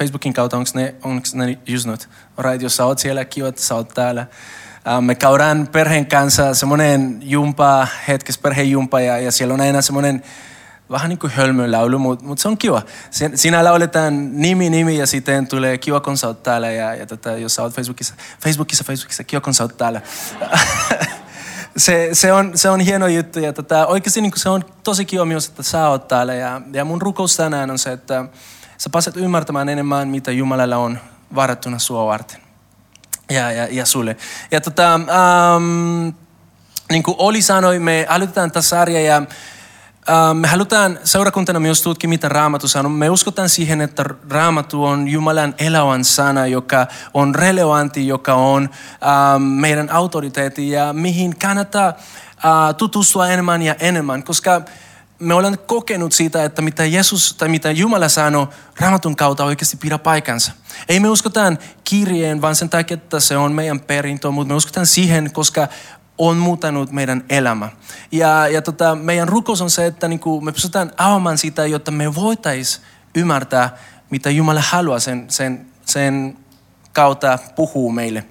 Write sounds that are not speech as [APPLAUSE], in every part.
Facebookin kautta, onko ne, onks ne just nyt? Right, jos sä oot siellä, kiva, että sä oot täällä. Uh, me käydään perheen kanssa semmoinen jumpa, hetkes perhejumpa ja, ja siellä on aina semmoinen vähän niin kuin hölmölaulu, mutta mut se on kiva. Siinä lauletaan nimi, nimi ja sitten tulee kiva, kun sä oot täällä ja, ja tota, jos sä oot Facebookissa, Facebookissa, Facebookissa, kiva, kun sä oot täällä. [LAUGHS] se, se, on, se on hieno juttu ja tota, oikeasti niin se on tosi kiva myös, että sä oot täällä ja, ja mun rukous tänään on se, että sä pääset ymmärtämään enemmän, mitä Jumalalla on varattuna sua varten ja, ja, ja sulle. Ja tota, um, niin kuin Oli sanoi, me aloitetaan tässä sarja ja um, me halutaan seurakuntana myös tutkia, mitä Raamattu sanoo. Me uskotaan siihen, että Raamattu on Jumalan elävän sana, joka on relevantti, joka on um, meidän autoriteetti ja mihin kannattaa uh, tutustua enemmän ja enemmän, koska me olemme kokenut siitä, että mitä Jeesus tai mitä Jumala sanoo raamatun kautta oikeasti pidä paikansa. Ei me uskotaan kirjeen, vaan sen takia, että se on meidän perintö, mutta me uskotaan siihen, koska on muuttanut meidän elämä. Ja, ja tota, meidän rukous on se, että niinku me pystytään avaamaan sitä, jotta me voitaisiin ymmärtää, mitä Jumala haluaa sen, sen, sen kautta puhuu meille.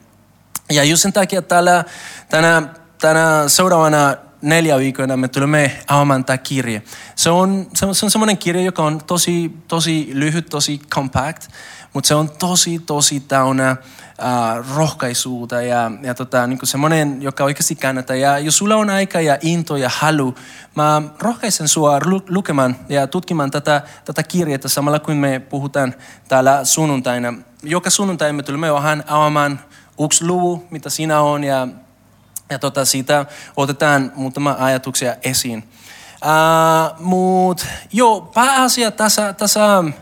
Ja just sen takia täällä, tänä, tänä seuraavana neljä viikkoina me tulemme avaamaan tämä kirje. Se on, se on, se on semmoinen kirje, joka on tosi, tosi lyhyt, tosi compact, mutta se on tosi, tosi täynnä uh, rohkaisuutta ja, ja tota, niin semmoinen, joka oikeasti kannattaa. Ja jos sulla on aika ja into ja halu, mä rohkaisen sua lukemaan ja tutkimaan tätä, tätä kirjettä samalla kun me puhutaan täällä sunnuntaina. Joka sunnuntai me tulemme vähän avaamaan yksi luvu, mitä siinä on ja ja tota, siitä otetaan muutama ajatuksia esiin. Uh, Mutta joo, pääasia tässä, tässä uh,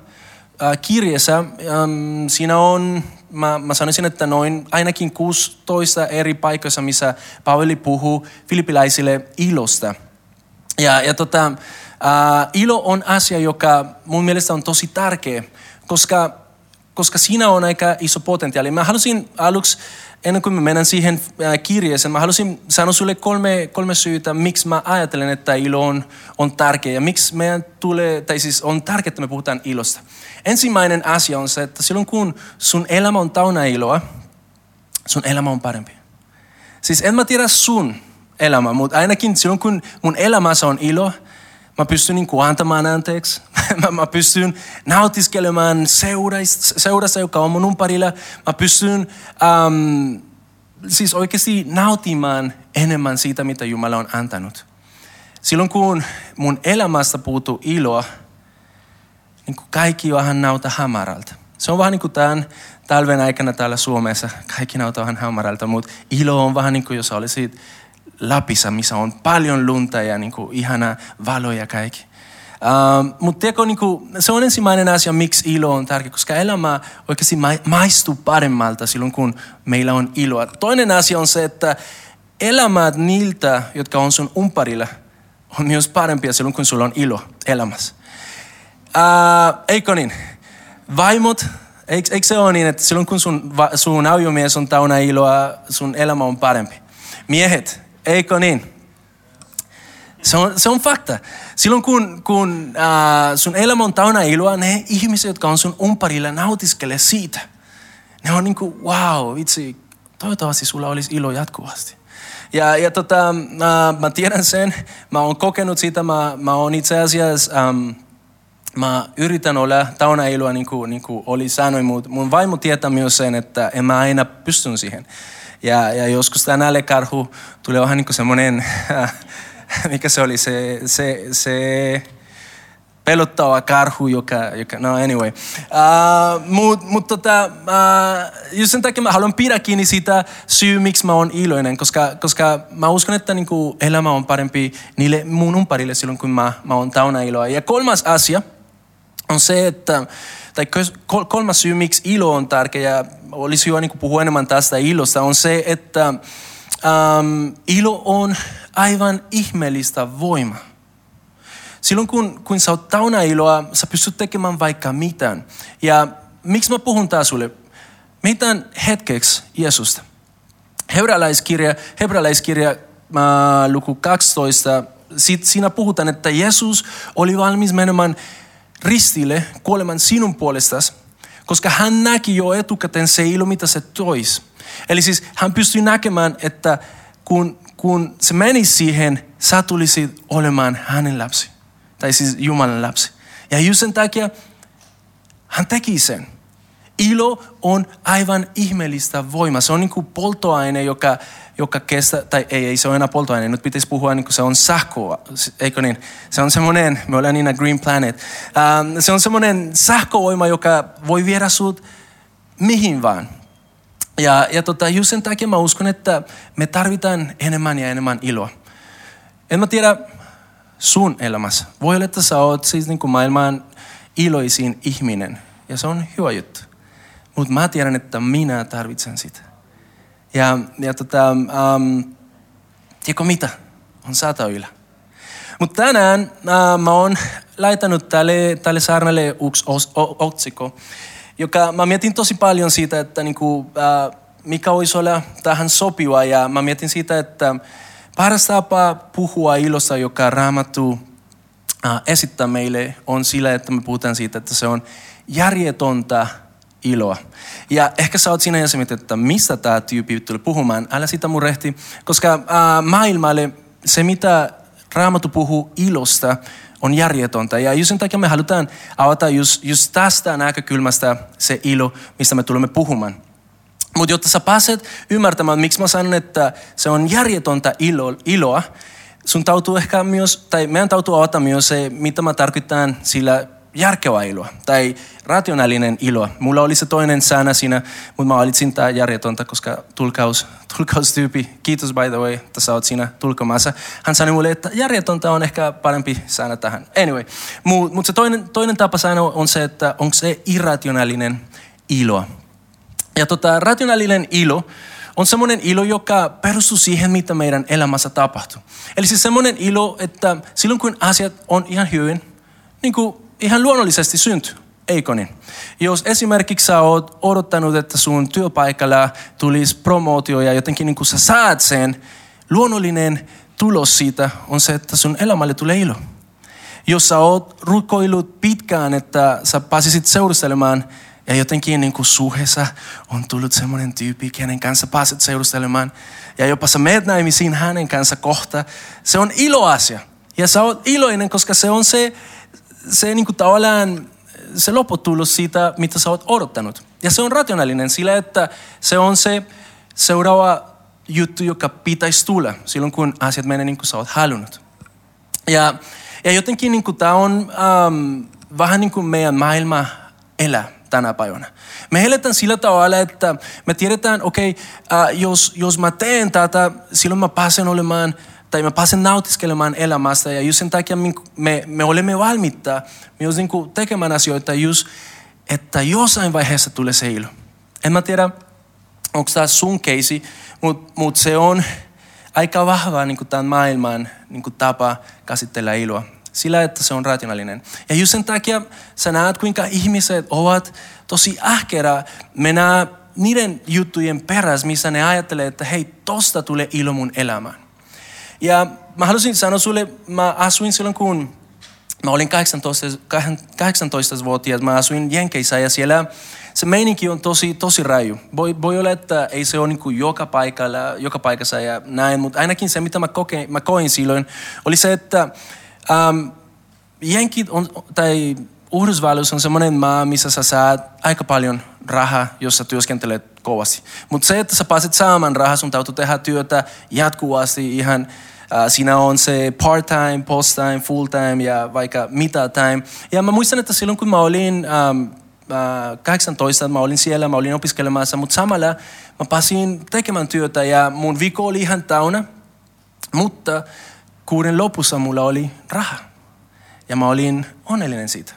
kirjassa, um, siinä on, mä, mä sanoisin, että noin ainakin 16 eri paikoissa, missä Paavali puhuu filipiläisille ilosta. Ja, ja tota, uh, ilo on asia, joka mun mielestä on tosi tärkeä, koska, koska siinä on aika iso potentiaali. Mä halusin aluksi ennen kuin mä menen siihen äh, kirjeeseen, mä halusin sanoa sulle kolme, kolme syytä, miksi mä ajattelen, että ilo on, on tärkeä ja miksi meidän tulee, tai siis on tärkeää, että me puhutaan ilosta. Ensimmäinen asia on se, että silloin kun sun elämä on täynnä iloa, sun elämä on parempi. Siis en mä tiedä sun elämä, mutta ainakin silloin kun mun elämässä on ilo, Mä pystyn niin kuin antamaan anteeksi. [LAUGHS] mä, mä pystyn nautiskelemaan seurassa, joka on mun umparilla. Mä pystyn um, siis oikeasti nautimaan enemmän siitä, mitä Jumala on antanut. Silloin kun mun elämästä puuttuu iloa, niin kuin kaikki vähän nauta hamaralta. Se on vähän niin kuin tämän talven aikana täällä Suomessa. Kaikki nauta vähän hamaralta, mutta ilo on vähän niin kuin jos olisit Lapissa, missä on paljon lunta ja niin kuin, ihana valo ja kaikki. Uh, mutta tiedätkö, niin kuin, se on ensimmäinen asia, miksi ilo on tärkeä, koska elämä oikeasti maistuu paremmalta silloin, kun meillä on iloa. Toinen asia on se, että elämät niiltä, jotka on sun umparilla, on myös parempia silloin, kun sulla on ilo elämässä. Uh, eikö niin? Vaimot, eikö, eikö se ole niin, että silloin kun sun, sun aviomies on täynnä iloa, sun elämä on parempi? Miehet, Eikö niin? Se on, se on fakta. Silloin kun, kun äh, sun elämä on täynnä iloa, ne ihmiset, jotka on sun umparilla, nautiskelee siitä. Ne on niin kuin, wow, vitsi, toivottavasti sulla olisi ilo jatkuvasti. Ja, ja tota, äh, mä tiedän sen, mä oon kokenut sitä, mä, mä oon itse asiassa, ähm, mä yritän olla täynnä iloa, niin kuin, niin kuin oli sanoi, mutta mun vaimo tietää myös sen, että en mä aina pystyn siihen. Ja, ja joskus tämä nälkäkarhu tulee vähän niin kuin semmoinen, [LAUGHS] mikä se oli, se, se, se pelottava karhu, joka, joka no anyway. Uh, Mutta mut tota, uh, just sen takia mä haluan pidä kiinni siitä syy, miksi mä oon iloinen, koska, koska mä uskon, että niinku elämä on parempi niille mun umparille silloin, kun mä, mä oon täynnä iloa. Ja kolmas asia on se, että tai kolmas syy, miksi ilo on tärkeä, olisi hyvä niin puhua enemmän tästä ilosta, on se, että ähm, ilo on aivan ihmeellistä voimaa. Silloin kun, kun sä oot tauna iloa, sä pystyt tekemään vaikka mitään. Ja miksi mä puhun tää sulle? Mitään hetkeksi Jeesusta. Hebrealaiskirja, hebrealaiskirja äh, luku 12, sit siinä puhutaan, että Jeesus oli valmis menemään ristille kuoleman sinun puolestasi, koska hän näki jo etukäteen se ilo, mitä se tois. Eli siis hän pystyi näkemään, että kun, kun se meni siihen, sä tulisit olemaan hänen lapsi. Tai siis Jumalan lapsi. Ja just sen takia hän teki sen. Ilo on aivan ihmeellistä voimaa. Se on niin kuin polttoaine, joka, joka kestää, tai ei, ei se ole enää polttoaine, nyt pitäisi puhua niin kuin se on sähköä, eikö niin? Se on semmoinen, me ollaan niin Green Planet, ähm, se on semmoinen sähkövoima, joka voi viedä sut mihin vaan. Ja, ja tota, just sen takia mä uskon, että me tarvitaan enemmän ja enemmän iloa. En mä tiedä sun elämässä. Voi olla, että sä oot siis niin kuin maailman iloisin ihminen. Ja se on hyvä juttu. Mutta mä tiedän, että minä tarvitsen sitä. Ja, ja tota, um, tiedätkö mitä? On sata yllä. Mutta tänään uh, mä oon laitanut tälle, tälle saarnalle yksi otsikko, joka mä mietin tosi paljon siitä, että niinku, uh, mikä olisi olla tähän sopiva. Ja mä mietin siitä, että paras tapa puhua ilosta, joka raamattu uh, esittää meille, on sillä, että me puhutaan siitä, että se on järjetonta iloa. Ja ehkä sä oot siinä mietit, että mistä tämä tyyppi tuli puhumaan. Älä sitä murehti, koska äh, maailmalle se, mitä Raamattu puhuu ilosta, on järjetonta. Ja just sen takia me halutaan avata just, just tästä näkökulmasta se ilo, mistä me tulemme puhumaan. Mutta jotta sä pääset ymmärtämään, miksi mä sanon, että se on järjetonta ilo, iloa, sun tautuu ehkä myös, tai meidän tautuu avata myös se, mitä mä tarkoitan sillä järkevää iloa tai rationaalinen ilo. Mulla oli se toinen säännä siinä, mutta mä valitsin tää järjetöntä, koska tulkaus, tulkaustyypi, kiitos by the way, että sä oot siinä tulkamassa. Hän sanoi mulle, että järjetöntä on ehkä parempi säännä tähän. Anyway, mutta mut se toinen, toinen tapa säännä on se, että onko se irrationaalinen ilo. Ja tota, rationaalinen ilo on semmoinen ilo, joka perustuu siihen, mitä meidän elämässä tapahtuu. Eli siis semmoinen ilo, että silloin kun asiat on ihan hyvin, niin kuin ihan luonnollisesti syntyy, eikö niin? Jos esimerkiksi sä oot odottanut, että sun työpaikalla tulisi promootio ja jotenkin niin kuin sä saat sen, luonnollinen tulos siitä on se, että sun elämälle tulee ilo. Jos sä oot rukoillut pitkään, että sä pääsisit seurustelemaan ja jotenkin niin kuin suheessa on tullut semmoinen tyyppi, kenen kanssa pääset seurustelemaan ja jopa sä meet naimisiin hänen kanssa kohta, se on iloasia. Ja sä oot iloinen, koska se on se, se niin kuin tavallaan se lopputulos siitä, mitä sä oot odottanut. Ja se on rationaalinen sillä, että se on se seuraava juttu, joka pitäisi tulla silloin, kun asiat menee niin kuin sä oot halunnut. Ja, ja jotenkin niin tämä on ähm, vähän niin kuin meidän maailma elää tänä päivänä. Me eletään sillä tavalla, että me tiedetään, okei, okay, äh, jos, jos mä teen tätä, silloin mä pääsen olemaan tai mä pääsen nautiskelemaan elämästä ja just sen takia me, me olemme valmiita myös niin tekemään asioita just, että jossain vaiheessa tulee se ilo. En mä tiedä, onko tämä sun keisi, mutta mut se on aika vahva niin tämän maailman niin tapa käsitellä iloa. Sillä, että se on rationaalinen. Ja just sen takia sä näet, kuinka ihmiset ovat tosi ahkera mennä niiden juttujen perässä, missä ne ajattelee, että hei, tosta tulee ilo mun elämään. Ja mä halusin sanoa sulle, mä asuin silloin kun mä olin 18, 18-vuotias, mä asuin Jenkeissä ja siellä se meininki on tosi, tosi raju. Voi, voi olla, että ei se ole niin joka, paikalla, joka paikassa ja näin, mutta ainakin se, mitä mä, kokein, mä koin silloin, oli se, että ähm, Jenkit on, tai Yhdysvalloissa on semmoinen maa, missä sä saat aika paljon rahaa, jos sä työskentelet kovasti. Mutta se, että sä pääset saamaan rahaa, sun täytyy tehdä työtä jatkuvasti ihan Uh, siinä on se part-time, post-time, full-time ja vaikka mitä time. Ja mä muistan, että silloin kun mä olin um, uh, 18, mä olin siellä, mä olin opiskelemassa, mutta samalla mä pääsin tekemään työtä ja mun viikko oli ihan täynnä. Mutta kuuden lopussa mulla oli raha. Ja mä olin onnellinen siitä.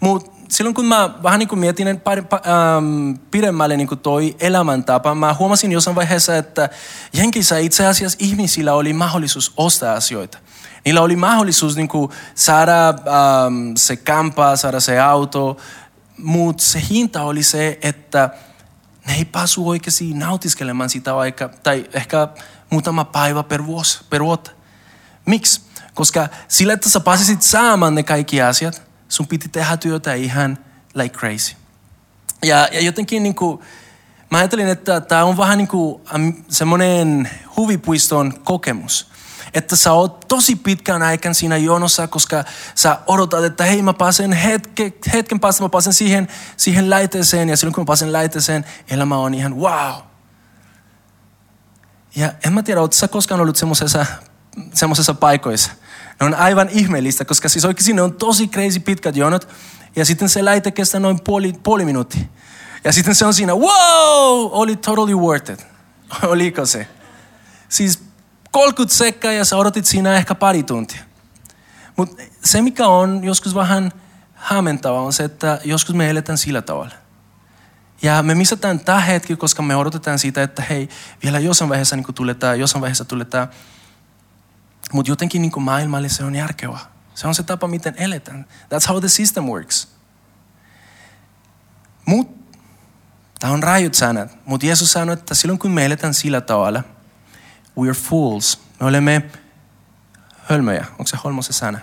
Mutta silloin kun mä vähän niin kuin mietin ähm, pidemmälle niin kuin toi elämäntapa, mä huomasin jossain vaiheessa, että Jenkissä itse asiassa ihmisillä oli mahdollisuus ostaa asioita. Niillä oli mahdollisuus niin kuin saada ähm, se kampa, saada se auto, mutta se hinta oli se, että ne ei päässyt oikeasti nautiskelemaan sitä vaikka, tai ehkä muutama päivä per vuosi, per vuotta. Miksi? Koska sillä, että sä pääsisit saamaan ne kaikki asiat, sun piti tehdä työtä ihan like crazy. Ja, ja jotenkin niin kuin, mä ajattelin, että tämä on vähän niin kuin semmoinen huvipuiston kokemus. Että sä oot tosi pitkään aikaan siinä jonossa, koska sä odotat, että hei mä pääsen hetke, hetken päästä, mä pääsen siihen, siihen laiteeseen. Ja silloin kun mä pääsen laiteeseen, elämä on ihan wow. Ja en mä tiedä, ootko sä koskaan ollut semmoisessa paikoissa. Ne on aivan ihmeellistä, koska siis oikeasti ne on tosi crazy pitkät jonot. Ja sitten se laite kestää noin puoli, puoli minuuttia. Ja sitten se on siinä, wow, oli totally worth it. [LAUGHS] Oliko se? Siis 30 sekkaa ja sä odotit siinä ehkä pari tuntia. Mutta se, mikä on joskus vähän hämmentävä, on se, että joskus me eletään sillä tavalla. Ja me missataan tämä hetki, koska me odotetaan siitä, että hei, vielä jossain vaiheessa niin tulee tämä, jossain vaiheessa tulee tämä mutta jotenkin niin kuin maailmalle se on järkevä. Se on se tapa, miten eletään. That's how the system works. Mutta, tämä on rajut sanat, mutta Jeesus sanoi, että silloin kun me eletään sillä tavalla, we are fools. Me olemme hölmöjä. Onko se holmo se sana?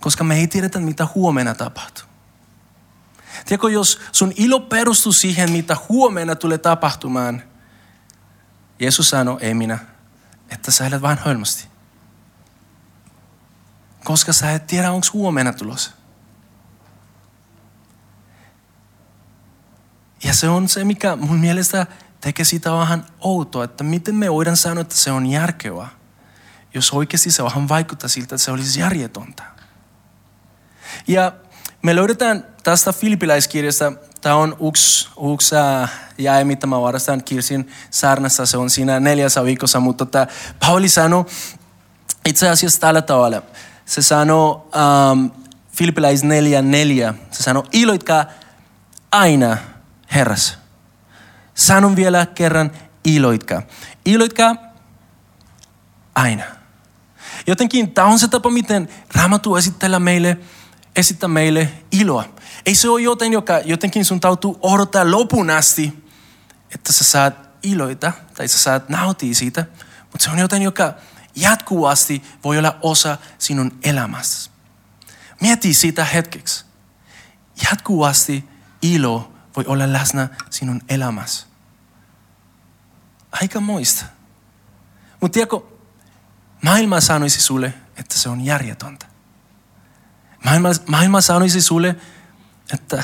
Koska me ei tiedetä, mitä huomenna tapahtuu. Tiedätkö, jos sun ilo perustuu siihen, mitä huomenna tulee tapahtumaan, Jeesus sanoi, ei minä, että sä elät vain hölmästi. Koska sä et tiedä, onko huomenna tulossa. Ja se on se, mikä mun mielestä tekee sitä vähän outoa, että miten me voidaan sanoa, että se on järkevää, jos oikeasti se vähän vaikuttaa siltä, että se olisi järjetöntä. Ja me löydetään tästä Filippiläiskirjasta, tämä on yksi, yksi jäi, mitä mä varastan Kirsin saarnassa, se on siinä neljässä viikossa, mutta tämä Pauli sanoi itse asiassa tällä tavalla. Se sanoi um, Filippiläis 4.4, se sanoi, iloitkaa aina Herras. Sanon vielä kerran, iloitkaa. Iloitkaa aina. Jotenkin tämä on se tapa, miten Raamattu esittelee meille – esitä meille iloa. Ei se ole joten, joka jotenkin sun tautuu odottaa lopun asti, että sä saat iloita tai sä saat nautia siitä, mutta se on joten, joka jatkuvasti voi olla osa sinun elämässä. Mieti sitä hetkeksi. Jatkuvasti ilo voi olla läsnä sinun elämässä. Aika moista. Mutta tiedätkö, maailma sanoisi sulle, että se on järjetöntä. Maailma, maailma sanoisi sulle, että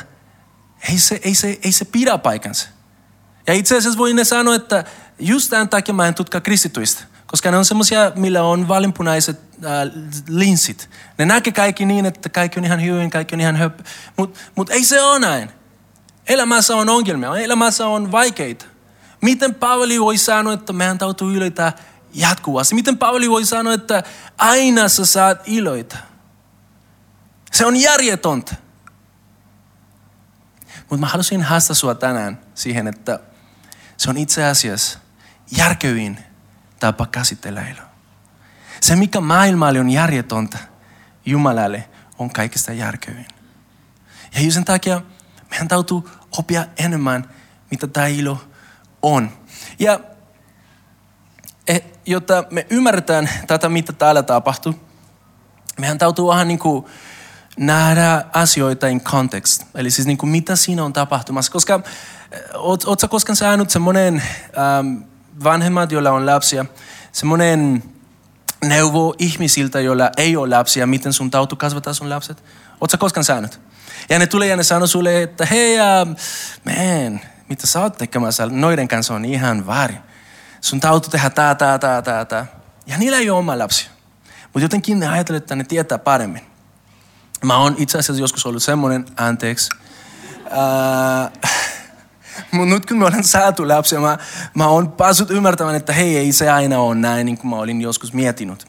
ei se, ei, se, ei se pidä paikansa. Ja itse asiassa voin sanoa, että just tämän takia mä en tutka kristityistä. Koska ne on semmoisia, millä on valinpunaiset äh, linssit. Ne näkee kaikki niin, että kaikki on ihan hyvin, kaikki on ihan höp. Mutta mut ei se ole näin. Elämässä on ongelmia, elämässä on vaikeita. Miten Paavali voi sanoa, että meidän täytyy iloita jatkuvasti? Miten Paavali voi sanoa, että aina sä saat iloita? Se on järjetöntä. Mutta mä halusin haastaa sua tänään siihen, että se on itse asiassa järkevin tapa käsitellä eloa. Se, mikä maailmalle on järjetöntä, Jumalalle on kaikista järkevin. Ja sen takia meidän täytyy oppia enemmän, mitä tämä ilo on. Ja eh, jotta me ymmärretään tätä, mitä täällä tapahtuu, meidän täytyy vähän niin kuin nähdä asioita in context. Eli siis niin kuin mitä siinä on tapahtumassa. Koska eh, sä koskaan saanut semmoinen ähm, vanhemmat, joilla on lapsia, semmoinen neuvo ihmisiltä, joilla ei ole lapsia, miten sun tautu kasvattaa sun lapset? Sä koskaan saanut? Ja ne tulee ja ne sanoo sulle, että hei, uh, man, mitä sä oot tekemässä? Noiden kanssa on ihan väärin. Sun tautu tehdä tää, tää, tää, tää, tää. Ja niillä ei ole oma lapsia. Mutta jotenkin ne ajattelee, että ne tietää paremmin. Mä oon itse asiassa joskus ollut semmoinen, anteeksi. [LAUGHS] Uh, mutta nyt kun me olen saatu lapsia, mä, mä oon päässyt ymmärtämään, että hei, ei se aina ole näin, niin kuin mä olin joskus miettinyt.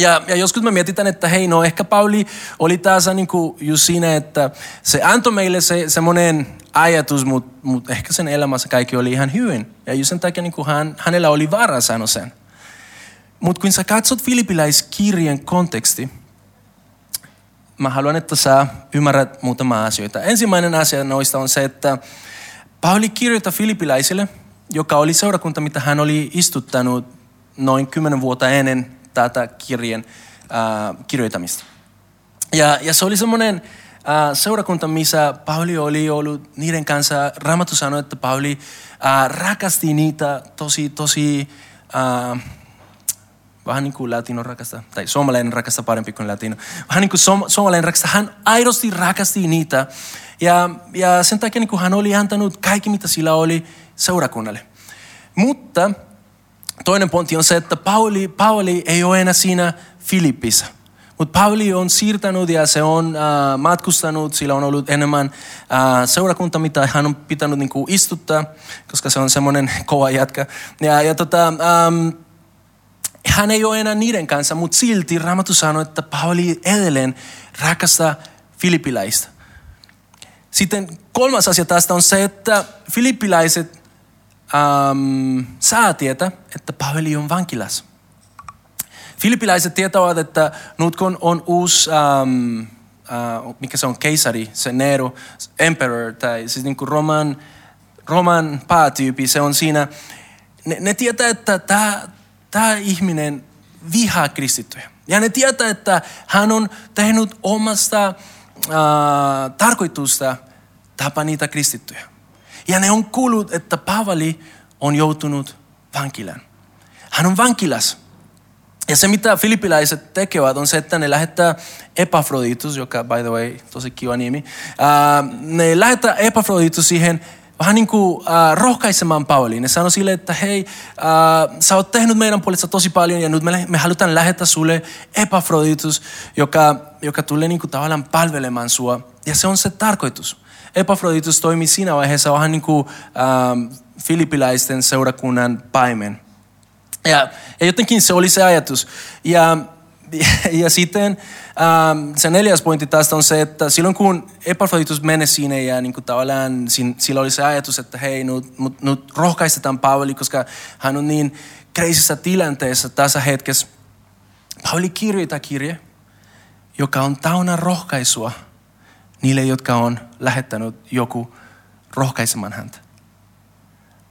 Ja, ja joskus mä mietitän, että hei no ehkä Pauli oli taas niin kuin just siinä, että se antoi meille se, semmoinen ajatus, mutta mut ehkä sen elämässä kaikki oli ihan hyvin. Ja just sen takia niin kuin hän, hänellä oli varaa sanoa sen. Mutta kun sä katsot Filippiläiskirjan konteksti, mä haluan, että sä ymmärrät muutama asioita. Ensimmäinen asia noista on se, että Pauli kirjoittaa Filippiläisille, joka oli seurakunta, mitä hän oli istuttanut noin kymmenen vuotta ennen tätä kirjan äh, kirjoitamista. Ja, ja se oli semmoinen äh, seurakunta, missä Pauli oli ollut niiden kanssa. Raamattu sanoi, että Pauli äh, rakasti niitä tosi, tosi... Äh, vähän niin kuin latino rakasta, tai suomalainen rakasta parempi kuin latino. Vähän niin kuin som, suomalainen rakasta. Hän aidosti rakasti niitä. Ja, ja sen takia niin kuin hän oli antanut kaikki, mitä sillä oli seurakunnalle. Mutta toinen pointti on se, että Pauli, Pauli ei ole enää siinä Filippissä. Mutta Pauli on siirtänyt ja se on äh, matkustanut, sillä on ollut enemmän äh, seurakunta, mitä hän on pitänyt niin kuin istuttaa, koska se on semmoinen kova jätkä. Ja, ja tota, ähm, hän ei ole enää niiden kanssa, mutta silti Raamattu sanoi, että Pauli edelleen rakastaa filippiläistä. Sitten kolmas asia tästä on se, että filippiläiset ähm, saa tietää, että Pauli on vankilassa. Filippiläiset tietävät, että nyt kun on uusi, ähm, äh, mikä se on, keisari, se Nero, emperor, tai siis niin kuin Roman, Roman päätyypi, se on siinä. Ne, ne tietää, että tämä tämä ihminen vihaa kristittyjä. Ja ne tietää, että hän on tehnyt omasta äh, tarkoitusta tapa niitä kristittyjä. Ja ne on kuullut, että Paavali on joutunut vankilaan. Hän on vankilas. Ja se, mitä filippiläiset tekevät, on se, että ne lähettää Epaphroditus, joka by the way, tosi kiva nimi. Uh, ne lähettää Epaphroditus siihen vähän niin kuin äh, rohkaisemaan Pauliin. Ne sanoi sille, että hei, äh, sä oot tehnyt meidän puolesta tosi paljon ja nyt me, me halutaan lähettää sulle Epaphroditus, joka, joka tulee niin kuin tavallaan palvelemaan sua. Ja se on se tarkoitus. Epaphroditus toimii siinä vaiheessa vähän niin kuin äh, filippiläisten seurakunnan paimen. Ja, ja jotenkin se oli se ajatus. Ja, [LAUGHS] ja, sitten Ähm, se neljäs pointti tästä on se, että silloin kun Epaphroditus menee siinä ja niin kuin tavallaan sillä oli se ajatus, että hei, nyt, nyt rohkaistetaan Paavali, koska hän on niin kreisissä tilanteessa tässä hetkessä. Paavali kirjoittaa kirje, joka on täynnä rohkaisua niille, jotka on lähettänyt joku rohkaisemaan häntä.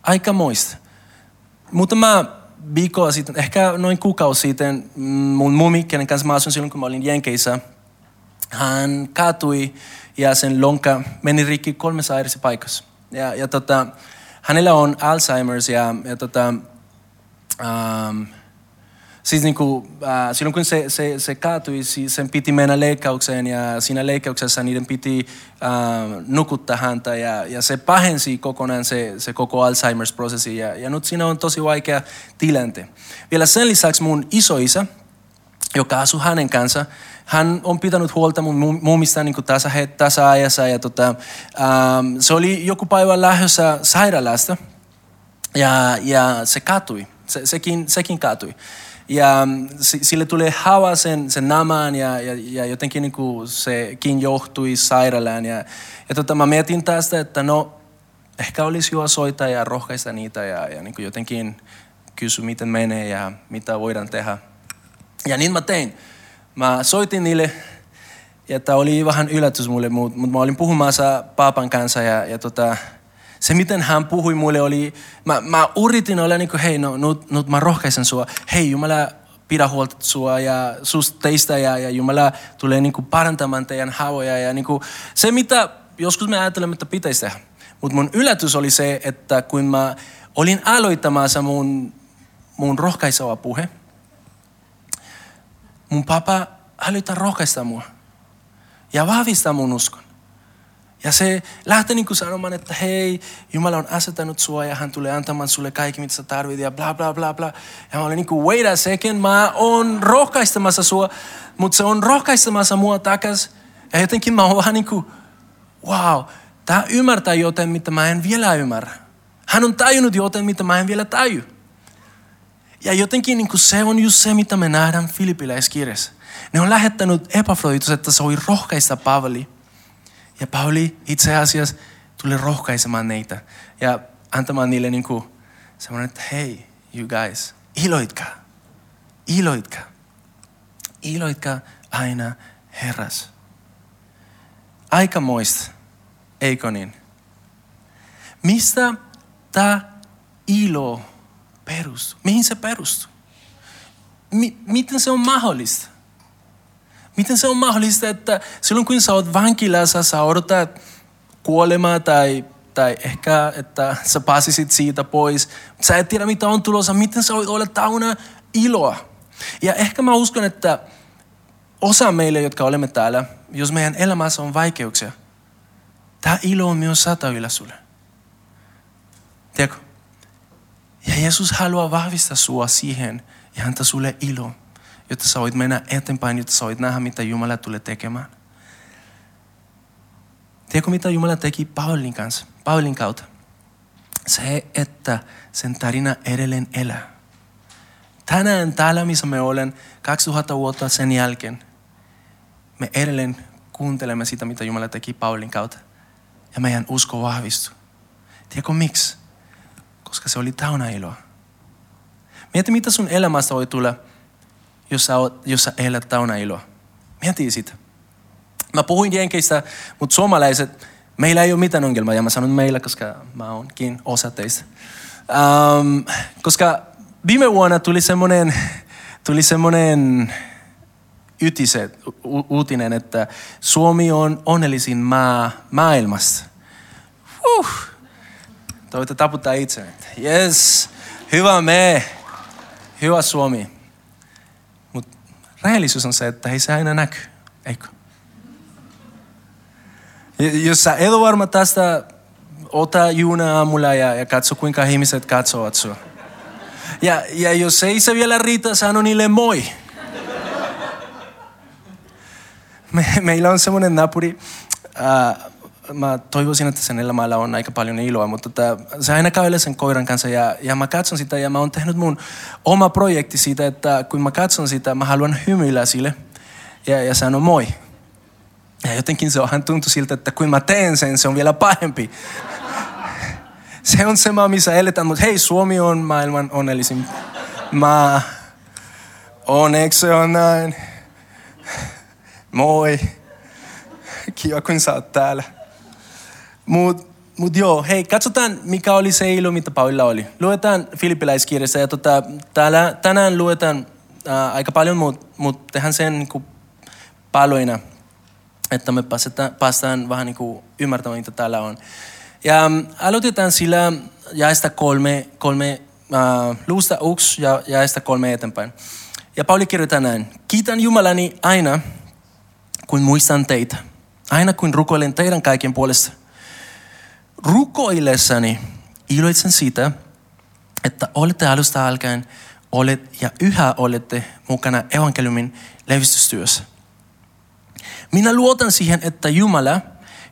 Aika moista. Muutama viikkoa sitten, ehkä noin kuukausi sitten, mm, mun mummi, kenen kanssa mä asun silloin, kun mä olin Jenkeissä, hän kaatui ja sen lonka meni rikki kolmessa eri paikassa. Ja, ja tota, hänellä on Alzheimer's ja, ja tota, um, Siis niin kuin, äh, silloin kun se, se, se kaatui, sen piti mennä leikkaukseen ja siinä leikkauksessa niiden piti äh, nukuttaa häntä ja, ja se pahensi kokonaan se, se koko Alzheimer's-prosessi ja, ja nyt siinä on tosi vaikea tilante. Vielä sen lisäksi mun isoisä, joka asuu hänen kanssa, hän on pitänyt huolta mun muumista niin tässä, tässä ajassa ja tota, ähm, se oli joku päivä lähdössä sairaalasta ja, ja se katui, se, sekin, sekin katui ja mm, sille tulee haava sen, sen namaan ja, ja, ja jotenkin niin kuin sekin johtui sairaalaan. Ja, ja tota, mä mietin tästä, että no ehkä olisi jo soita ja rohkaista niitä ja, ja niin kuin jotenkin kysy, miten menee ja mitä voidaan tehdä. Ja niin mä tein. Mä soitin niille ja tämä oli vähän yllätys mulle, mutta mut mä olin puhumassa paapan kanssa ja, ja tota, se, miten hän puhui mulle oli, mä, mä yritin olla niin kuin, hei, no, nyt, nyt mä rohkaisen sua. Hei, Jumala pidä huolta sua ja susta teistä ja, ja Jumala tulee niin kuin parantamaan teidän haavoja. Ja niin kuin, se, mitä joskus me ajattelemme, että pitäisi tehdä. Mutta mun yllätys oli se, että kun mä olin aloittamassa mun, mun rohkaiseva puhe, mun papa haluaa rohkaista mua ja vahvistaa mun uskon. Ja se lähtee niin kuin sanomaan, että hei, Jumala on asettanut sua ja hän tulee antamaan sulle kaikki, mitä sä tarvit ja bla bla bla bla. Ja mä olin niin kuin, wait a second, mä oon rohkaistamassa sua, mutta se on rohkaistamassa mua takas. Ja jotenkin mä oon vähän niin kuin, wow, tää ymmärtää joten, mitä mä en vielä ymmärrä. Hän on tajunnut joten, mitä mä en vielä taju. Ja jotenkin niin kuin se on just se, mitä me nähdään Filippiläiskirjassa. Ne on lähettänyt Epafroditus, että se voi rohkaista Paavali. Ja Pauli itse asiassa tuli rohkaisemaan neitä ja antamaan niille niin kuin semmoinen, että hei, you guys, iloitkaa, iloitkaa, iloitkaa aina Herras. Aikamoista, eikö niin? Mistä tämä ilo perustuu? Mihin se perustuu? M- miten se on mahdollista? Miten se on mahdollista, että silloin kun sä oot vankilassa, sä odotat kuolemaa tai, tai ehkä, että sä pääsisit siitä pois. Sä et tiedä, mitä on tulossa. Miten sä voit olla täynnä iloa? Ja ehkä mä uskon, että osa meille, jotka olemme täällä, jos meidän elämässä on vaikeuksia, tämä ilo on myös satavilla sulle. Tiedätkö? Ja Jeesus haluaa vahvistaa sua siihen ja antaa sulle ilo, jotta sä voit mennä eteenpäin, jotta sä voit nähdä, mitä Jumala tulee tekemään. Tiedätkö, mitä Jumala teki Paulin kanssa, Paulin kautta? Se, että sen tarina edelleen elää. Tänään täällä, missä me olen, 2000 vuotta sen jälkeen, me edelleen kuuntelemme sitä, mitä Jumala teki Paulin kautta. Ja meidän usko vahvistuu. Tiedätkö miksi? Koska se oli täynnä iloa. Mieti, mitä sun elämästä voi tulla, jos sä, oot, jos sä elät täynnä iloa. Mieti sitä. Mä puhuin jenkeistä, mutta suomalaiset, meillä ei ole mitään ongelmaa. Ja mä sanon meillä, koska mä oonkin osa teistä. Um, koska viime vuonna tuli semmoinen, tuli semmoinen ytiset, u- uutinen, että Suomi on onnellisin maa maailmassa. Huh. Toivottavasti taputtaa itse. Yes, hyvä me, hyvä Suomi. Rehellisyys on se, että ei se aina näky, eikö? Jos sä et varma tästä, ota juuna aamulla ja, ja katso kuinka ihmiset katsovat sua. Ja, ja jos ei se vielä riitä, sano niille moi. Me, meillä on semmoinen napuri, äh, mä toivoisin, että sen elämällä on aika paljon iloa, mutta tota, se aina käy sen koiran kanssa ja, ja mä katson sitä ja mä oon tehnyt mun oma projekti siitä, että kun mä katson sitä, mä haluan hymyillä sille ja, ja sanoa moi. Ja jotenkin se onhan tuntuu siltä, että kun mä teen sen, se on vielä pahempi. Se on se maa, missä eletään, mutta hei, Suomi on maailman onnellisin maa. Onneksi se on näin. Moi. Kiva, kun sä oot täällä. Mut, mut joo, hei, katsotaan mikä oli se ilo, mitä Paulilla oli. Luetaan Filippiläiskirjassa ja tota, täällä, tänään luetaan ää, aika paljon, mutta mut tehdään sen niin paloina, että me päästään, päästään vähän niin kuin ymmärtämään, mitä täällä on. Ja um, aloitetaan sillä jaesta kolme, kolme äh, luusta yksi ja jaesta kolme eteenpäin. Ja Pauli kirjoittaa näin. Kiitän Jumalani aina, kun muistan teitä. Aina kun rukoilen teidän kaiken puolesta. Rukoillessani iloitsen siitä, että olette alusta alkaen olet ja yhä olette mukana evankeliumin levistystyössä. Minä luotan siihen, että Jumala,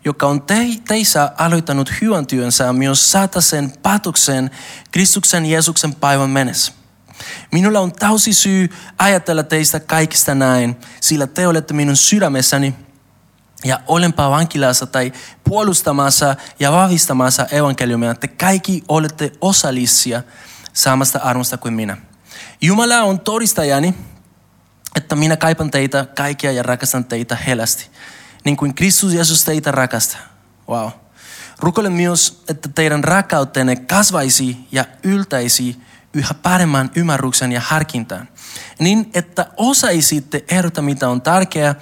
joka on te, teissä aloittanut hyvän työnsä, myös saata sen päätöksen Kristuksen Jeesuksen päivän mennessä. Minulla on täysi syy ajatella teistä kaikista näin, sillä te olette minun sydämessäni ja olenpa vankilassa tai puolustamassa ja vahvistamassa evankeliumia. Te kaikki olette osallisia samasta armosta kuin minä. Jumala on todistajani, että minä kaipan teitä kaikkia ja rakastan teitä helästi. Niin kuin Kristus Jeesus teitä rakastaa. Wow. Rukoilen myös, että teidän rakkautenne kasvaisi ja yltäisi yhä paremman ymmärryksen ja harkintaan. Niin, että osaisitte ehdota, mitä on tärkeää,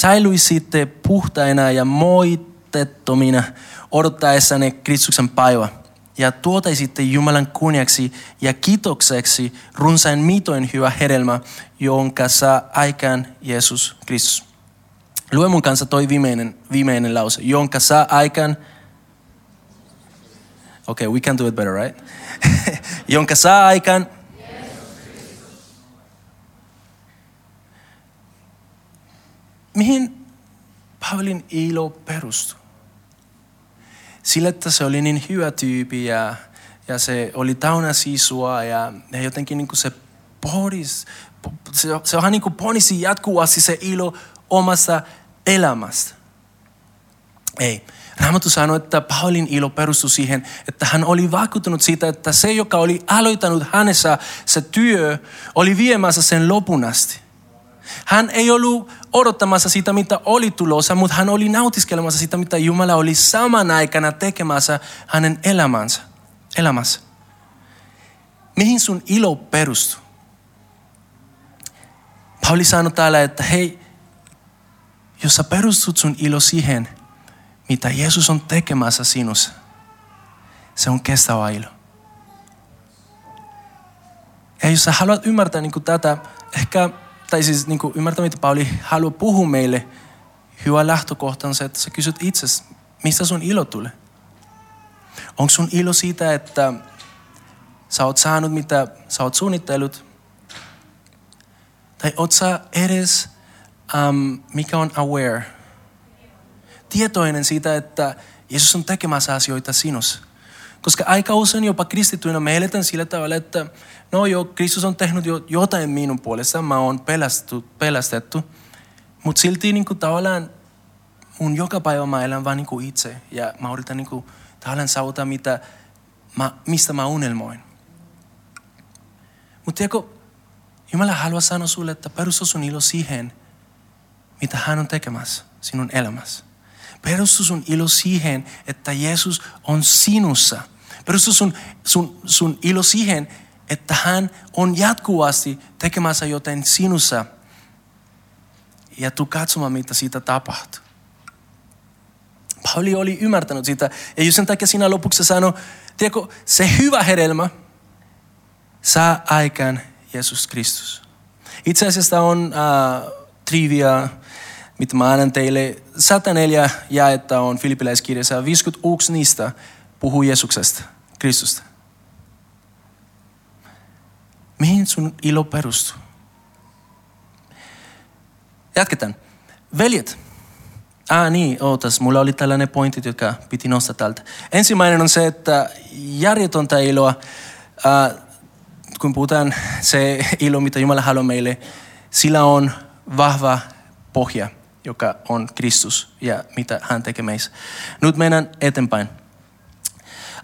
säilyisitte puhtaina ja moitettomina odottaessanne Kristuksen päivä. Ja tuotaisitte Jumalan kunniaksi ja kitokseksi runsain mitoin hyvä hedelmä, jonka saa aikaan Jeesus Kristus. Lue mun kanssa toi viimeinen, viimeinen lause, jonka saa aikaan Okay, we can do it better, right? [LAUGHS] jonka saa aikaan mihin Paulin ilo perustui? Sillä, että se oli niin hyvä tyyppi ja, ja se oli täynnä sisua ja, ja jotenkin niin kuin se pohdis, se, se onhan niin ponisi jatkuvasti se ilo omasta elämästä. Ei. Raamattu sanoi, että Paulin ilo perustui siihen, että hän oli vakuuttunut siitä, että se, joka oli aloittanut hänessä se työ, oli viemässä sen lopun asti. Hän ei ollut odottamassa sitä, mitä oli tulossa, mutta hän oli nautiskelemassa sitä, mitä Jumala oli saman aikana tekemässä hänen elämänsä, elämässä. Mihin sun ilo perustuu? Pauli sanoi täällä, että hei, jos sä perustut sun ilo siihen, mitä Jeesus on tekemässä sinussa, se on kestävä ilo. Ja jos sä haluat ymmärtää niin tätä, ehkä, tai siis niin ymmärtää, mitä Pauli haluaa puhua meille, hyvä lähtökohta on se, että sä kysyt itse, mistä sun ilo tulee? Onko sun ilo siitä, että sä oot saanut mitä sä oot suunnitellut? Tai oot sä edes, um, mikä on aware? Tietoinen siitä, että Jeesus on tekemässä asioita sinussa. Koska aika usein jopa kristittyinä me eletään sillä tavalla, että no joo, Kristus on tehnyt jo jotain minun puolesta, mä oon pelastettu, pelastettu. Mutta silti niin kuin, tavallaan mun joka päivä mä elän vaan niin kuin itse. Ja mä yritän niin kuin, tavallaan saavuttaa, mitä mä, mistä mä unelmoin. Mutta tiedätkö, Jumala haluaa sanoa sulle, että perustu sun ilo siihen, mitä hän on tekemässä sinun elämässä. Perustu sun ilo siihen, että Jeesus on sinussa. Perustu sun, sun, sun ilo siihen, että hän on jatkuvasti tekemässä joten sinussa. Ja tuu katsomaan, mitä siitä tapahtuu. Pauli oli ymmärtänyt sitä. Ja just sen takia siinä lopuksi sanoi, tiedätkö, se hyvä hedelmä saa aikaan Jeesus Kristus. Itse asiassa on äh, trivia, mitä mä annan teille. 104 jaetta on Filippiläiskirjassa ja 51 niistä puhuu Jeesuksesta, Kristusta. Mihin sun ilo perustuu? Jatketaan. Veljet. Ah niin, ootas. Mulla oli tällainen pointti, joka piti nostaa täältä. Ensimmäinen on se, että järjetöntä iloa äh, kun puhutaan se ilo, mitä Jumala haluaa meille, sillä on vahva pohja, joka on Kristus ja mitä hän tekee meissä. Nyt mennään eteenpäin.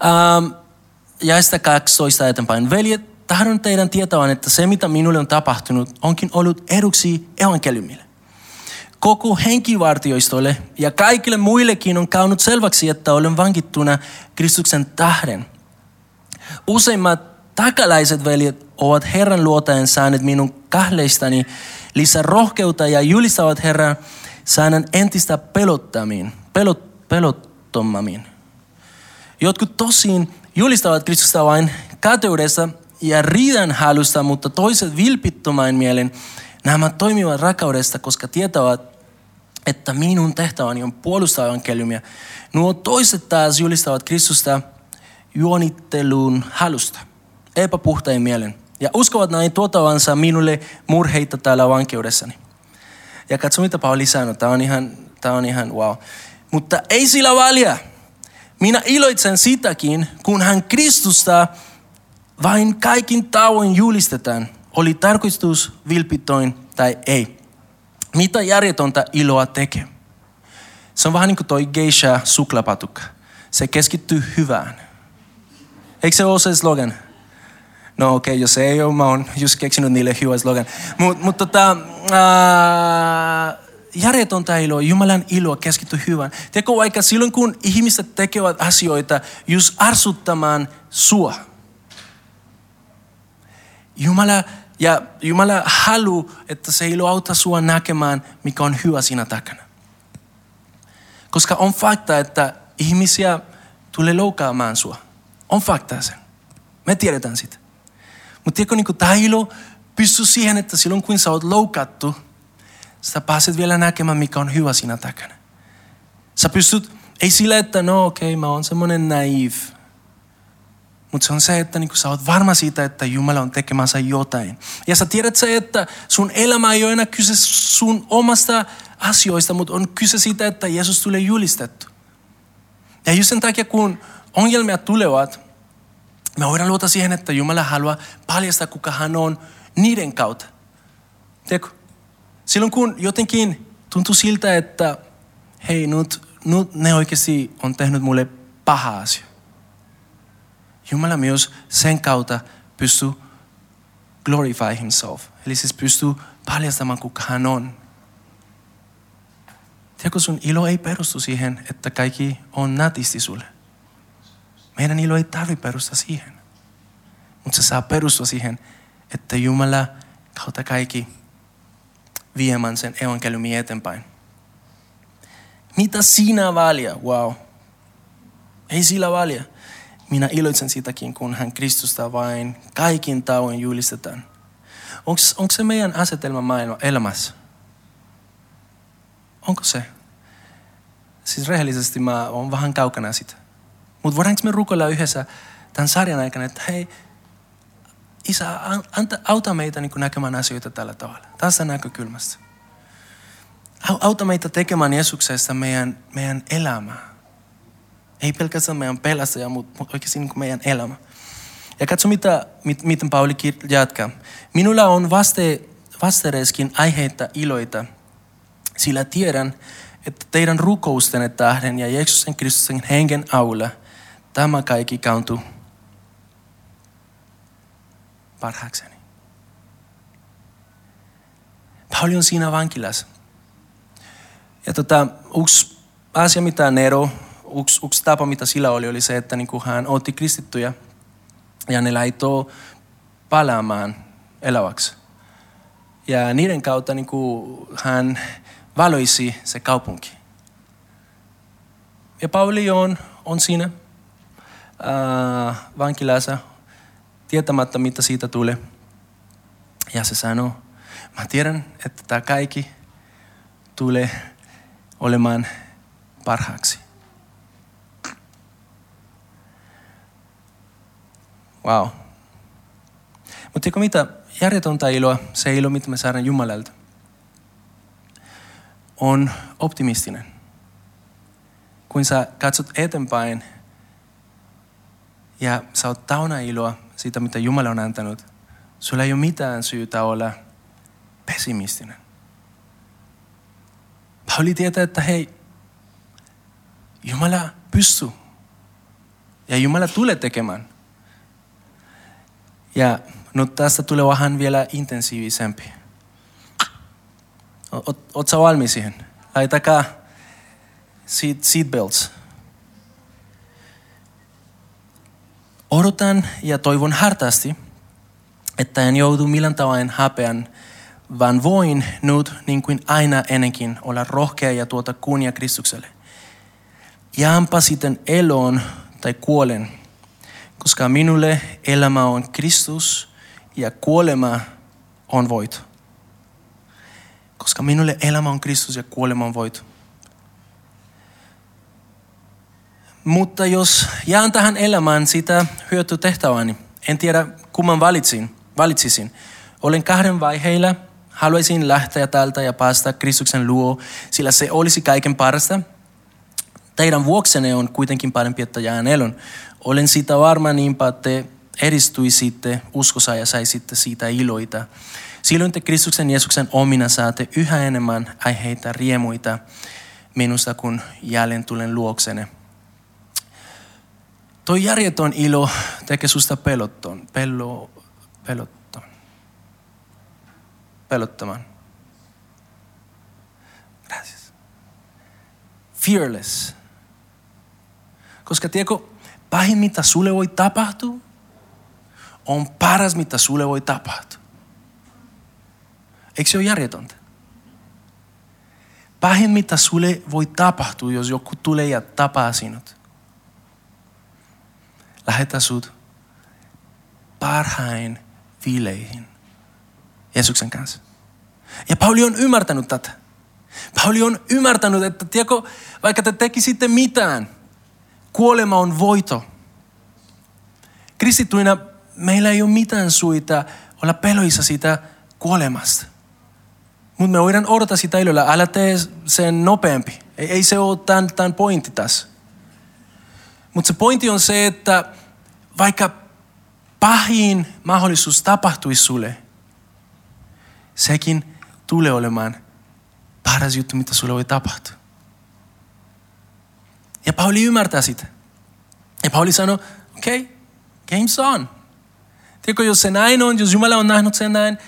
Ähm, ja sitä 12 eteenpäin. Veljet, tahdon teidän tietävän, että se mitä minulle on tapahtunut onkin ollut eduksi evankeliumille. Koko henkivartioistolle ja kaikille muillekin on käynyt selväksi, että olen vankittuna Kristuksen tähden. Useimmat takalaiset veljet ovat Herran luotajan saaneet minun kahleistani lisää rohkeutta ja julistavat Herran saanan entistä pelottamiin, pelot, pelottomammin. Jotkut tosin julistavat Kristusta vain kateudessa ja riidan halusta, mutta toiset vilpittomain mielen nämä toimivat rakaudesta, koska tietävät, että minun tehtäväni on puolustaa evankeliumia. Nuo toiset taas julistavat Kristusta juonittelun halusta epäpuhtain mielen ja uskovat näin tuotavansa minulle murheita täällä vankeudessani. Ja katso mitä Pauli sanoi, tämä on ihan, tämä on ihan wow. Mutta ei sillä väliä. Minä iloitsen sitäkin, kun hän Kristusta vain kaikin tauon julistetaan, oli tarkoitus vilpitoin tai ei. Mitä järjetöntä iloa tekee? Se on vähän niin kuin toi geisha suklapatukka. Se keskittyy hyvään. Eikö se ole se slogan? No okei, okay, jos ei ole, mä oon just keksinyt niille hyvä slogan. Mutta mut, tota, ää, järjetöntä iloa, Jumalan iloa keskittyy hyvään. Tiedätkö, vaikka silloin kun ihmiset tekevät asioita just arsuttamaan sua. Jumala, ja Jumala haluaa, että se ilo auttaa sua näkemään, mikä on hyvä siinä takana. Koska on fakta, että ihmisiä tulee loukaamaan sua. On fakta sen. Me tiedetään sitä. Mutta tiedätkö, niin tämä ilo pystyy siihen, että silloin kun sä oot loukattu, sä pääset vielä näkemään, mikä on hyvä siinä takana. Sä pystyt, ei sillä, että no okei, okay, mä oon semmoinen naiv. Mutta se on se, että niin sä oot varma siitä, että Jumala on tekemässä jotain. Ja sä tiedät se, että sun elämä ei ole enää kyse sun omasta asioista, mutta on kyse siitä, että Jeesus tulee julistettu. Ja just sen takia, kun ongelmia tulevat, me voidaan luota siihen, että Jumala haluaa paljastaa, kuka hän on niiden kautta. Tiedätkö? Silloin kun jotenkin tuntuu siltä, että hei, nyt, nyt ne oikeasti on tehnyt mulle paha asia. Jumala myös sen kautta pystyy glorify himself. Eli siis pystyy paljastamaan, kuka hän on. Tiedätkö, sun ilo ei perustu siihen, että kaikki on nätisti sulle. Meidän ilo ei tarvitse perustaa siihen. Mutta se saa perustua siihen, että Jumala kautta kaikki viemään sen evankeliumin eteenpäin. Mitä sinä valia? Wow. Ei sillä valia. Minä iloitsen sitäkin, kun hän Kristusta vain kaikin tauon julistetaan. Onko se meidän asetelma maailma, elämässä? Onko se? Siis rehellisesti mä oon vähän kaukana sitä. Mutta voidaanko me rukoilla yhdessä tämän sarjan aikana, että hei, Isä, anta, auta meitä niin näkemään asioita tällä tavalla. Tästä näkökulmasta. Auta meitä tekemään Jeesuksesta meidän, meidän elämää. Ei pelkästään meidän pelastaja, mutta, oikeasti niin meidän elämä. Ja katso, mitä, mit, miten Pauli jatkaa. Minulla on vaste, vastereeskin aiheita iloita, sillä tiedän, että teidän rukoustenne tähden ja Jeesuksen Kristuksen hengen aula tämä kaikki kauntuu parhaakseni. Pauli on siinä vankilassa. Ja tota, yksi asia, mitä Nero, yksi, yksi tapa, mitä sillä oli, oli se, että niin kuin hän otti kristittyjä ja ne laitoi palaamaan eläväksi. Ja niiden kautta niin kuin hän valoisi se kaupunki. Ja Pauli on, on siinä äh, vankilassa tietämättä, mitä siitä tulee. Ja se sanoo, mä tiedän, että tämä kaikki tulee olemaan parhaaksi. Wow. Mutta tiedätkö mitä? Järjetöntä iloa, se ilo, mitä me saadaan Jumalalta, on optimistinen. Kun sä katsot eteenpäin ja sä oot tauna iloa siitä, mitä Jumala on antanut, sulla ei ole mitään syytä olla pessimistinen. Pauli tietää, että hei, Jumala pystyy. Ja Jumala tulee tekemään. Ja no tästä tulee vähän vielä intensiivisempi. Oletko valmis siihen? Laitakaa seat, seatbelts. Odotan ja toivon hartaasti, että en joudu millään tavoin häpeän, vaan voin nyt niin kuin aina ennenkin olla rohkea ja tuota kunnia Kristukselle. Jaanpa sitten eloon tai kuolen, koska minulle elämä on Kristus ja kuolema on voito. Koska minulle elämä on Kristus ja kuolema on voito. Mutta jos jään tähän elämään sitä hyötytehtäväni, en tiedä kumman valitsin, valitsisin. Olen kahden vaiheilla, haluaisin lähteä täältä ja päästä Kristuksen luo, sillä se olisi kaiken parasta. Teidän vuoksenne on kuitenkin parempi, että jään elon. Olen siitä varma niinpä, te edistyisitte uskossa ja saisitte siitä iloita. Silloin te Kristuksen Jeesuksen omina saatte yhä enemmän aiheita riemuita minusta, kun jälleen tulen luoksenne. Toi järjetön ilo tekee susta pelotton, pello, pelotton, pelottoman. Gracias. Fearless. Koska tiedätkö, pahin mitä sulle voi tapahtua, on paras mitä sulle voi tapahtua. Eikö se ole järjetöntä? Pahin mitä sulle voi tapahtua, jos joku tulee ja tapaa sinut, lähetä sut parhain viileihin Jeesuksen kanssa. Ja Pauli on ymmärtänyt tätä. Pauli on ymmärtänyt, että tiedätkö, vaikka te tekisitte mitään, kuolema on voito. Kristittyinä meillä ei ole mitään suita olla peloissa siitä kuolemasta. Mutta me voidaan odottaa sitä ilolla. Älä tee sen nopeampi. Ei, ei se ole tämän, tämän pointti tässä. Mutta se pointti on se, että vaikka pahin mahdollisuus tapahtuisi sulle, sekin tulee olemaan paras juttu, mitä sulle voi tapahtua. Ja Pauli ymmärtää sitä. Ja Pauli sanoi, okei, okay, game's on. Tiedätkö, jos se näin on, jos Jumala on nähnyt sen näin,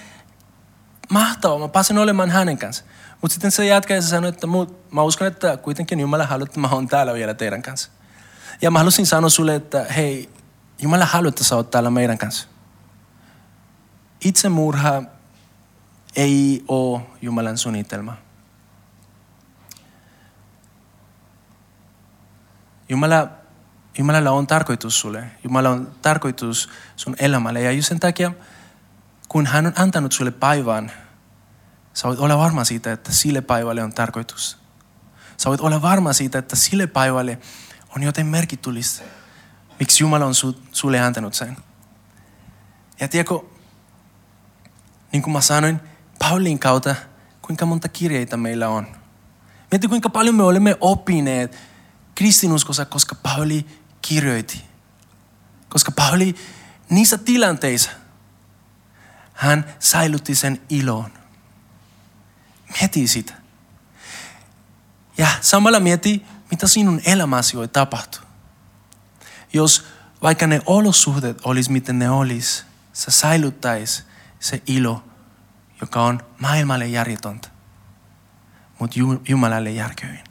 mahtavaa, mä pääsen olemaan hänen kanssa. Mutta sitten se jatkaa ja se sanoi, että mä uskon, että kuitenkin Jumala haluaa, että mä oon täällä vielä teidän kanssa. Ja mä halusin sanoa sulle, että hei, Jumala haluaa, että sä oot täällä meidän kanssa. Itsemurha ei ole Jumalan suunnitelma. Jumala, Jumalalla on tarkoitus sulle. Jumala on tarkoitus sun elämälle. Ja just sen takia, kun hän on antanut sulle päivän, sä voit olla varma siitä, että sille päivälle on tarkoitus. Sä voit olla varma siitä, että sille päivälle on jotain merkityllistä. Miksi Jumala on su, sulle antanut sen. Ja tiedätkö, niin kuin mä sanoin, Paulin kautta, kuinka monta kirjeitä meillä on. Mieti, kuinka paljon me olemme opineet kristinuskossa, koska Pauli kirjoitti. Koska Pauli niissä tilanteissa, hän säilytti sen ilon. Mieti sitä. Ja samalla mieti, mitä sinun elämäsi voi tapahtua. Jos vaikka ne olosuhteet olisi miten ne olisi, sä säilyttäisi se ilo, joka on maailmalle järjetöntä, mutta Jumalalle järkevin.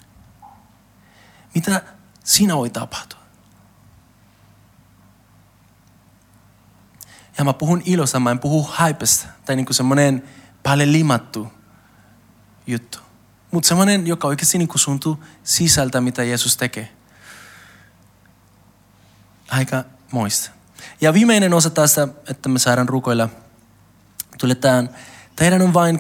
Mitä sinä voi tapahtua? Ja mä puhun ilosta, mä en puhu haipesta tai niinku semmoinen paljon limattu juttu. Mutta semmoinen, joka oikeasti niinku suntuu sisältä, mitä Jeesus tekee. Aika moista. Ja viimeinen osa tästä, että me saadaan rukoilla, tulee tämän, teidän on vain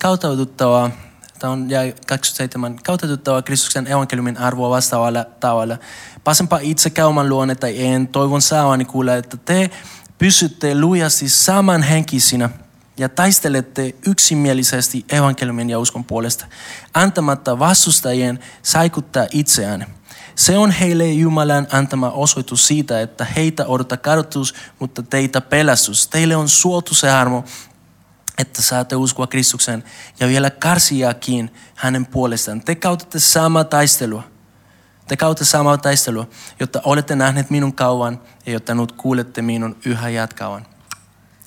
kautauduttava Tämä on jäi 27. Kautetuttava Kristuksen evankeliumin arvoa vastaavalla tavalla. Pasenpa itse käymän luonne tai en. Toivon saavani kuulla, että te pysytte lujasti samanhenkisinä ja taistelette yksimielisesti evankeliumin ja uskon puolesta, antamatta vastustajien saikuttaa itseään. Se on heille Jumalan antama osoitus siitä, että heitä odottaa kadotus, mutta teitä pelastus. Teille on suotu se armo, että saatte uskoa Kristuksen ja vielä karsiakin hänen puolestaan. Te kautatte samaa taistelua. Te kautta samaa taistelua, jotta olette nähneet minun kauan ja jotta nyt kuulette minun yhä jatkavan.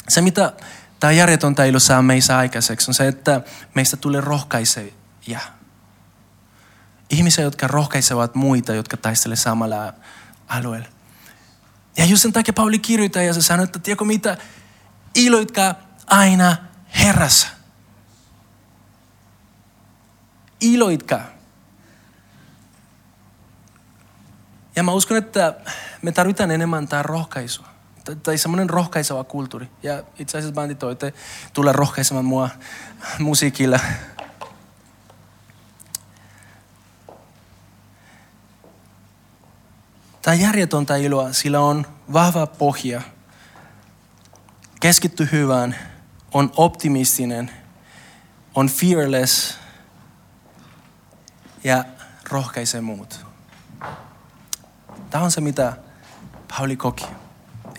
Se, mitä tämä järjetön ilo saa meissä aikaiseksi, on se, että meistä tulee rohkaisevia. Ihmisiä, jotka rohkaisevat muita, jotka taistelevat samalla alueella. Ja just sen takia Pauli kirjoittaa ja se sanoo, että tiedätkö mitä, iloitkaa aina Herrassa. Iloitkaa. Ja mä uskon, että me tarvitaan enemmän tämä rohkaisua. Tai semmoinen rohkaiseva kulttuuri. Ja itse asiassa bändi toitte tulla rohkaisemaan mua musiikilla. Tämä järjetöntä iloa, sillä on vahva pohja. Keskitty hyvään on optimistinen, on fearless ja rohkaisee muut. Tämä on se, mitä Pauli koki.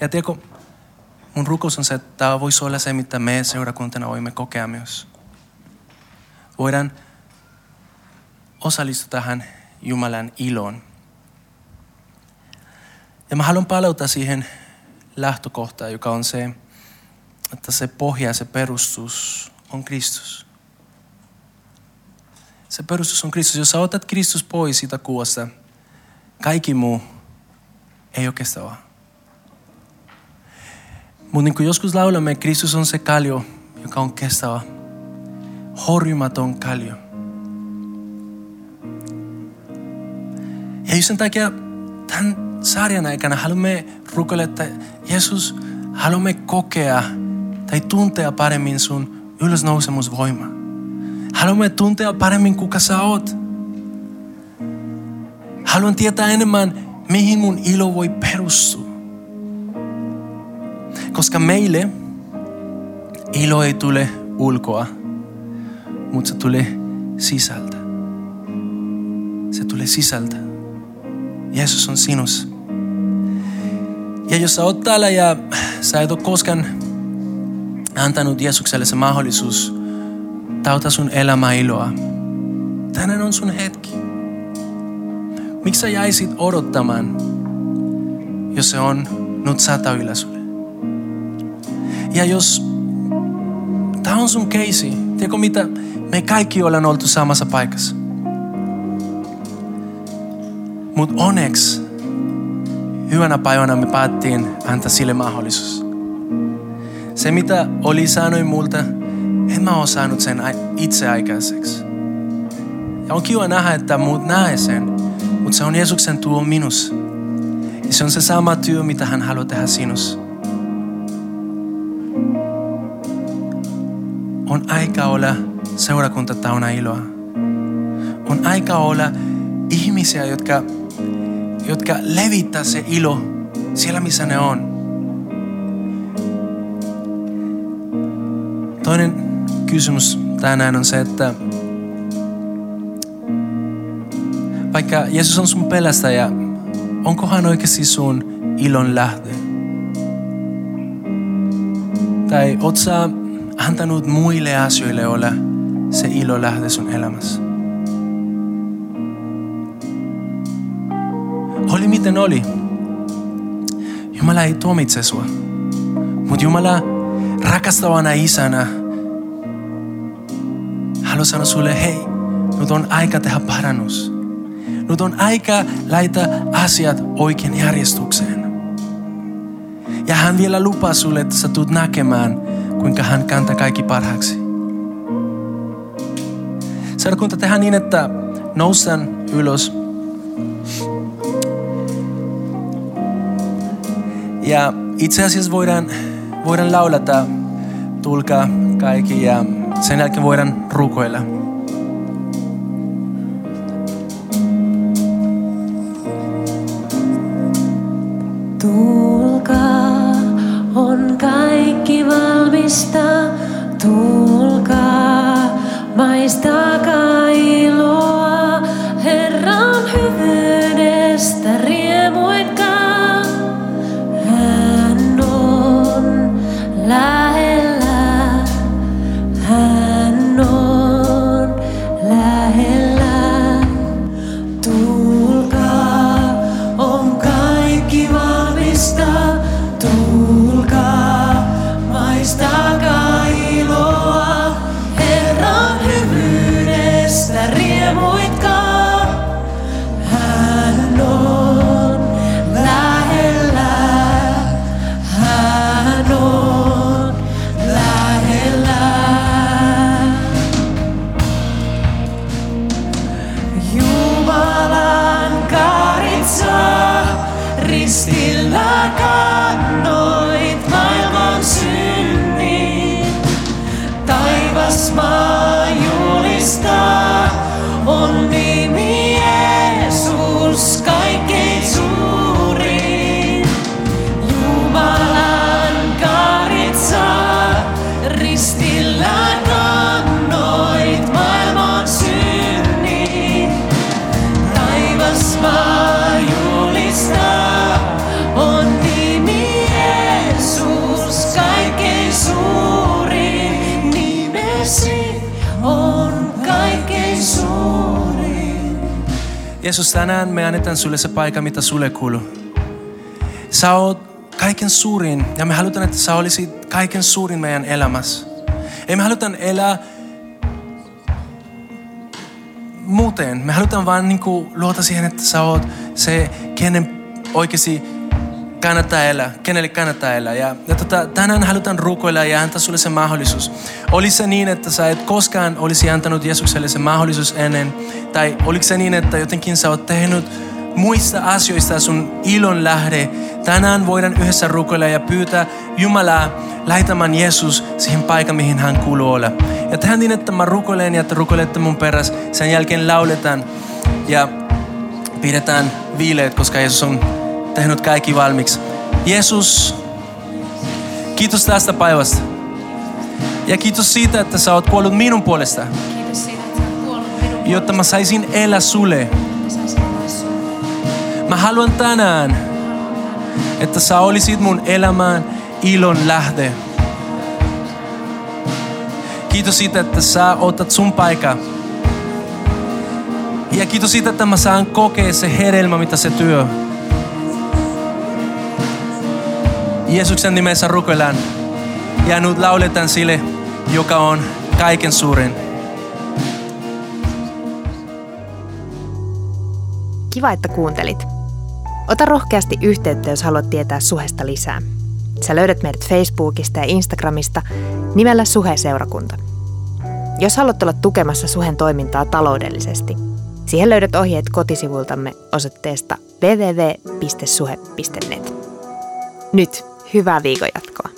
Ja tiedätkö, mun rukous on se, että tämä voisi olla se, mitä me seurakuntana voimme kokea myös. Voidaan osallistua tähän Jumalan iloon. Ja mä haluan palauta siihen lähtökohtaan, joka on se, että se pohja, se perustus on Kristus. Se perustus on Kristus. Jos sä otat Kristus pois siitä kuvasta, kaikki muu ei ole kestävää. Mutta niin kuin joskus laulamme, Kristus on se kaljo, joka on kestävä. Horjumaton kaljo. Ja just sen takia tämän sarjan aikana haluamme rukoilla, että Jeesus, haluamme kokea tai tuntea paremmin sun ylösnousemusvoima. Haluamme tuntea paremmin kuka sä oot. Haluan tietää enemmän, mihin mun ilo voi perustua. Koska meille ilo ei tule ulkoa, mutta se tulee sisältä. Se tulee sisältä. Jeesus on sinus. Ja jos sä oot täällä ja sä et ole koskaan antanut Jeesukselle se mahdollisuus tauta sun elämä iloa. Tänään on sun hetki. Miksi sä jäisit odottamaan, jos se on nyt sata yllä? Ja jos tämä on sun keisi, tiedätkö mitä? Me kaikki ollaan oltu samassa paikassa. Mutta onneksi hyvänä päivänä me päättiin antaa sille mahdollisuus. Se mitä oli sanoin multa, en mä osannut sen itse aikaiseksi. Ja on kiva nähdä, että muut näe sen, mutta se on Jeesuksen tuo minus. Ja se on se sama työ, mitä hän haluaa tehdä sinussa. On aika olla seurakunta täynnä iloa. On aika olla ihmisiä, jotka, jotka levittää se ilo siellä, missä ne on. Toinen kysymys tänään on se, että vaikka Jeesus on sun pelästäjä, onko hän oikeasti sun ilon lähde? Tai oot sä antanut muille asioille olla se ilo lähde sun elämässä? Oli miten oli. Jumala ei tuomitse sua. Mutta Jumala rakastavana isänä haluaa sanoa sulle, hei, nyt on aika tehdä parannus. Nyt on aika laittaa asiat oikein järjestykseen. Ja hän vielä lupaa sulle, että sä tulet näkemään, kuinka hän kantaa kaikki parhaaksi. Seurakunta tehdään niin, että noustaan ylös. Ja itse asiassa voidaan, voidaan laulata, tulkaa kaikki ja sen jälkeen voidaan rukoilla. skaistākā ilūzija. Jeesus, tänään me annetaan sulle se paikka, mitä sulle kuuluu. Sä oot kaiken suurin ja me halutaan, että sä olisit kaiken suurin meidän elämässä. Ei me halutaan elää muuten. Me halutaan vaan niin kuin luota siihen, että sä oot se, kenen oikeasti kannattaa elää, kenelle kannattaa elää. Ja, ja tota, tänään halutaan rukoilla ja antaa sulle se mahdollisuus. Oli se niin, että sä et koskaan olisi antanut Jeesukselle se mahdollisuus ennen, tai oliko se niin, että jotenkin sä oot tehnyt muista asioista sun ilon lähde. Tänään voidaan yhdessä rukoilla ja pyytää Jumalaa lähetämään Jeesus siihen paikan, mihin hän kuuluu olla. Ja tehdään niin, että mä rukoilen ja te rukoilette mun perässä. Sen jälkeen lauletaan ja pidetään viileet, koska Jeesus on tehnyt kaikki valmiiksi. Jeesus, kiitos tästä päivästä. Ja kiitos siitä, että sä oot kuollut minun puolesta, Kiitos siitä, että olet kuollut minun jotta mä saisin elää sulle. Mä haluan tänään, että sä olisit mun elämään ilon lähde. Kiitos siitä, että sä otat sun paikan. Ja kiitos siitä, että mä saan kokea se hedelmä, mitä se työ. Jeesuksen nimessä rukoillaan. Ja nyt lauletaan sille, joka on kaiken suurin. Kiva, että kuuntelit. Ota rohkeasti yhteyttä, jos haluat tietää Suhesta lisää. Sä löydät meidät Facebookista ja Instagramista nimellä Suhe-seurakunta. Jos haluat olla tukemassa Suhen toimintaa taloudellisesti, siihen löydät ohjeet kotisivultamme osoitteesta www.suhe.net. Nyt hyvää viikonjatkoa.